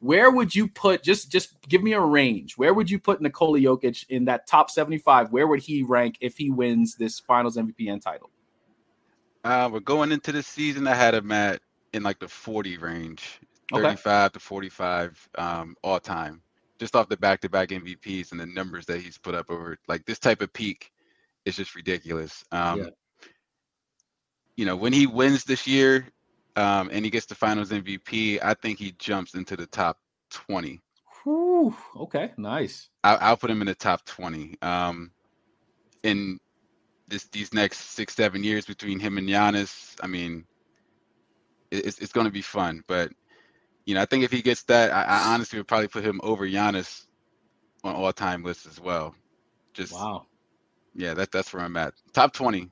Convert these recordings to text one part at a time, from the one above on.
where would you put just just give me a range? Where would you put Nikola Jokic in that top 75? Where would he rank if he wins this finals MVP and title? Uh, we're going into the season. I had him at in like the 40 range, 35 okay. to 45 um, all time, just off the back to back MVPs and the numbers that he's put up over like this type of peak is just ridiculous. Um, yeah. You know, when he wins this year, um, and he gets the Finals MVP, I think he jumps into the top twenty. Whew, okay, nice. I, will put him in the top twenty. Um, in this these next six seven years between him and Giannis, I mean, it's it's going to be fun. But you know, I think if he gets that, I, I honestly would probably put him over Giannis on all time lists as well. Just wow. Yeah, that that's where I'm at. Top twenty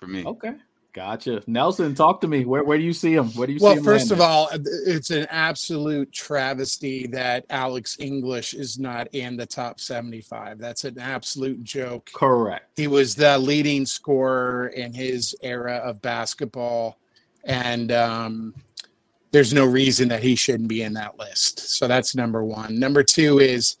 for me. Okay. Gotcha. Nelson, talk to me. Where, where do you see him? Where do you well, see him? Well, first landing? of all, it's an absolute travesty that Alex English is not in the top 75. That's an absolute joke. Correct. He was the leading scorer in his era of basketball. And um, there's no reason that he shouldn't be in that list. So that's number one. Number two is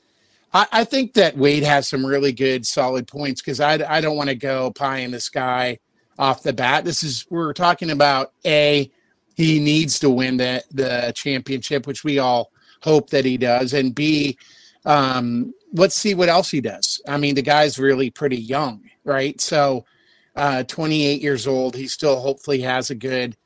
I, I think that Wade has some really good, solid points because I, I don't want to go pie in the sky off the bat. This is we're talking about a he needs to win the the championship, which we all hope that he does, and b um, let's see what else he does. I mean, the guy's really pretty young, right? So, uh, 28 years old. He still hopefully has a good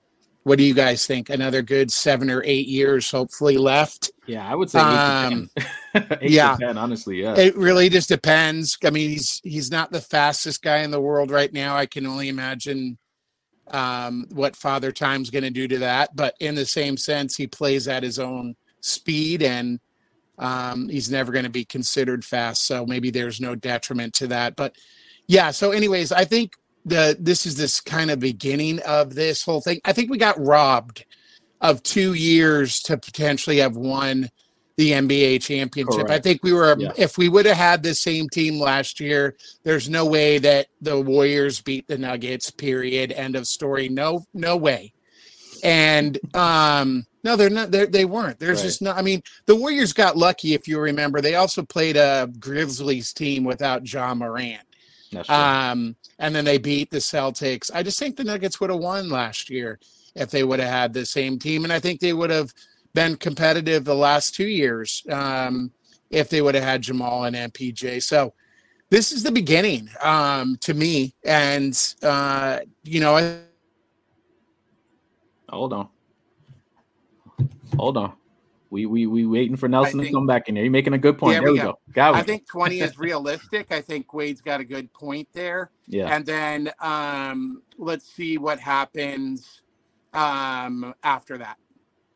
what do you guys think? Another good seven or eight years, hopefully left. Yeah, I would say eight um, to ten. eight yeah, to 10, honestly, yeah. It really just depends. I mean, he's he's not the fastest guy in the world right now. I can only imagine um, what Father Time's going to do to that. But in the same sense, he plays at his own speed, and um, he's never going to be considered fast. So maybe there's no detriment to that. But yeah. So, anyways, I think the this is this kind of beginning of this whole thing. I think we got robbed of two years to potentially have won the NBA championship. Correct. I think we were yeah. if we would have had the same team last year, there's no way that the Warriors beat the Nuggets. Period. End of story. No, no way. And um no, they're not. They're, they weren't. There's right. just no. I mean, the Warriors got lucky. If you remember, they also played a Grizzlies team without Ja Morant. Um, and then they beat the Celtics. I just think the Nuggets would have won last year if they would have had the same team, and I think they would have been competitive the last two years um, if they would have had Jamal and MPJ. So this is the beginning um, to me, and uh, you know. I- Hold on. Hold on. We we we waiting for Nelson think, to come back in there. You're making a good point. There, there we go. go. I think 20 is realistic. I think Wade's got a good point there. Yeah. And then um, let's see what happens um, after that.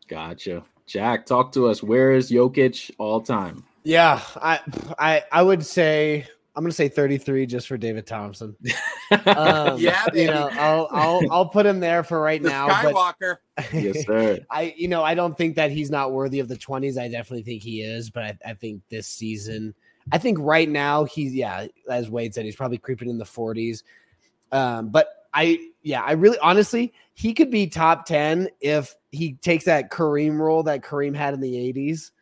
Gotcha. Jack, talk to us. Where is Jokic all time? Yeah, I I I would say I'm gonna say 33 just for David Thompson. Um, yeah, baby. you know, I'll I'll I'll put him there for right the now. Skywalker. yes, sir. I you know I don't think that he's not worthy of the 20s. I definitely think he is, but I, I think this season, I think right now he's yeah, as Wade said, he's probably creeping in the 40s. Um, but I yeah, I really honestly he could be top 10 if he takes that Kareem role that Kareem had in the 80s.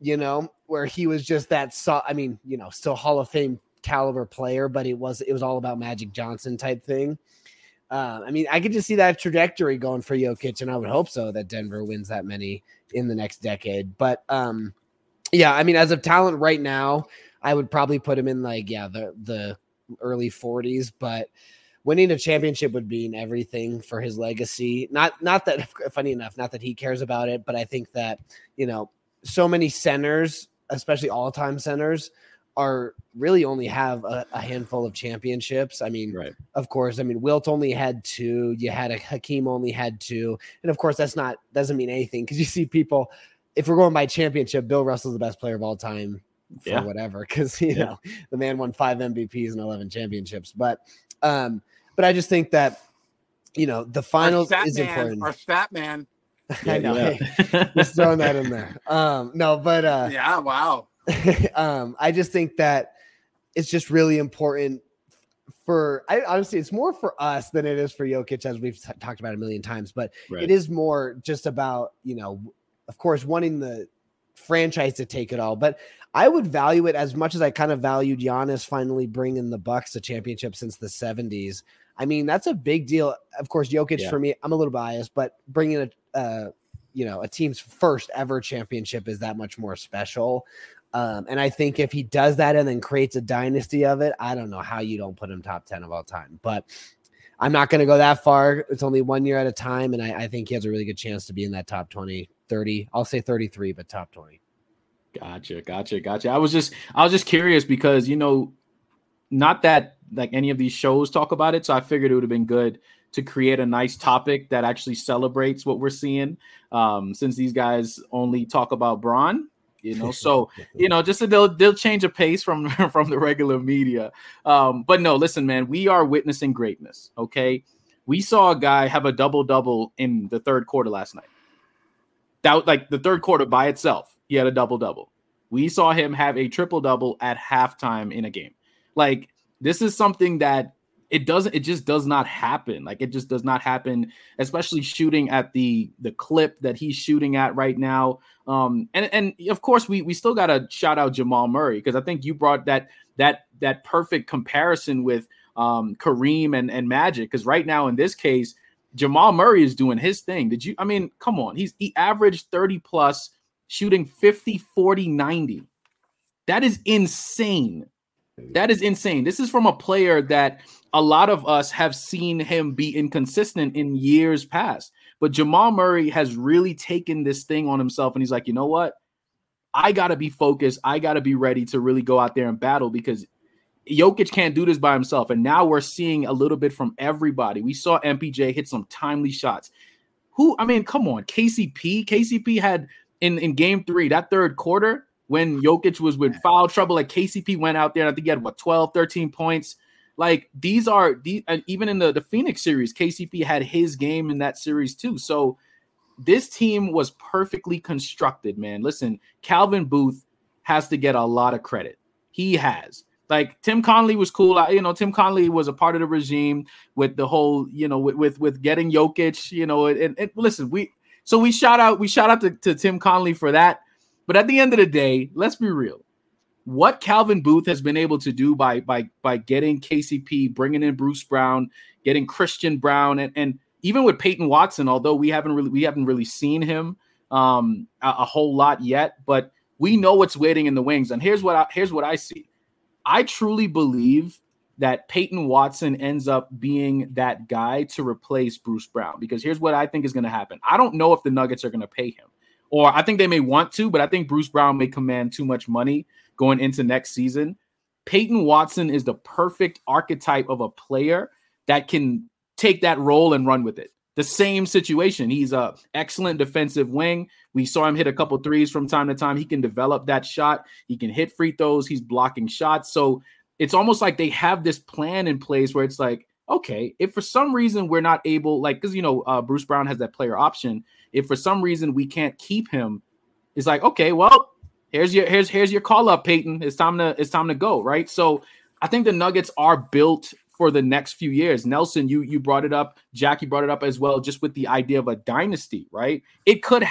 You know, where he was just that. So, I mean, you know, still Hall of Fame caliber player, but it was it was all about Magic Johnson type thing. Uh, I mean, I could just see that trajectory going for Jokic, and I would hope so that Denver wins that many in the next decade. But um, yeah, I mean, as of talent right now, I would probably put him in like yeah the the early 40s, but winning a championship would mean everything for his legacy. Not not that funny enough, not that he cares about it, but I think that you know so many centers, especially all time centers, are really only have a, a, handful of championships. I mean, right. of course, I mean, Wilt only had two. You had a Hakeem only had two, and of course, that's not doesn't mean anything because you see people. If we're going by championship, Bill Russell's the best player of all time for yeah. whatever because you yeah. know the man won five MVPs and eleven championships. But um, but I just think that you know the finals is man, important. Our fat man. I know. Yeah. Hey, just throwing that in there. Um, no, but uh, yeah, wow. um, I just think that it's just really important for I honestly it's more for us than it is for Jokic as we've t- talked about a million times, but right. it is more just about, you know, of course, wanting the franchise to take it all. But I would value it as much as I kind of valued Giannis finally bringing the Bucks a championship since the 70s. I mean, that's a big deal. Of course, Jokic yeah. for me, I'm a little biased, but bringing a, uh, you know, a team's first ever championship is that much more special. Um, and I think if he does that and then creates a dynasty of it, I don't know how you don't put him top 10 of all time. But I'm not going to go that far. It's only one year at a time. And I, I, think he has a really good chance to be in that top 20, 30. I'll say 33, but top 20. Gotcha. Gotcha. Gotcha. I was just, I was just curious because, you know, not that like any of these shows talk about it. So I figured it would have been good to create a nice topic that actually celebrates what we're seeing. Um, since these guys only talk about Bron, you know? So you know just they'll they'll change a pace from from the regular media. Um but no listen man we are witnessing greatness okay? We saw a guy have a double double in the third quarter last night. That like the third quarter by itself he had a double double we saw him have a triple double at halftime in a game. Like this is something that it doesn't it just does not happen. Like it just does not happen especially shooting at the the clip that he's shooting at right now. Um and and of course we we still got to shout out Jamal Murray because I think you brought that that that perfect comparison with um Kareem and and Magic because right now in this case Jamal Murray is doing his thing. Did you I mean come on. He's he averaged 30 plus shooting 50 40 90 that is insane. That is insane. This is from a player that a lot of us have seen him be inconsistent in years past. But Jamal Murray has really taken this thing on himself and he's like, you know what? I got to be focused. I got to be ready to really go out there and battle because Jokic can't do this by himself. And now we're seeing a little bit from everybody. We saw MPJ hit some timely shots. Who, I mean, come on, KCP. KCP had in, in game three, that third quarter, when Jokic was with foul trouble, like KCP went out there, and I think he had what 12, 13 points. Like these are these, and even in the, the Phoenix series, KCP had his game in that series too. So this team was perfectly constructed, man. Listen, Calvin Booth has to get a lot of credit. He has. Like Tim Connelly was cool. I, you know, Tim Connelly was a part of the regime with the whole, you know, with with, with getting Jokic, you know, and, and listen, we so we shout out, we shout out to, to Tim Connelly for that. But at the end of the day, let's be real. What Calvin Booth has been able to do by by by getting KCP, bringing in Bruce Brown, getting Christian Braun, and, and even with Peyton Watson, although we haven't really we haven't really seen him um, a, a whole lot yet, but we know what's waiting in the wings. And here's what I, here's what I see. I truly believe that Peyton Watson ends up being that guy to replace Bruce Brown because here's what I think is going to happen. I don't know if the Nuggets are going to pay him or I think they may want to, but I think Bruce Brown may command too much money going into next season. Peyton Watson is the perfect archetype of a player that can take that role and run with it. The same situation. He's a excellent defensive wing. We saw him hit a couple threes from time to time. He can develop that shot. He can hit free throws. He's blocking shots. So it's almost like they have this plan in place where it's like, okay, if for some reason we're not able, like, because you know, uh, Bruce Brown has that player option. If for some reason we can't keep him, it's like, okay, well, here's your here's here's your call up, Peyton. It's time to it's time to go, right? So I think the Nuggets are built for the next few years. Nelson, you you brought it up, Jackie brought it up as well, just with the idea of a dynasty, right? It could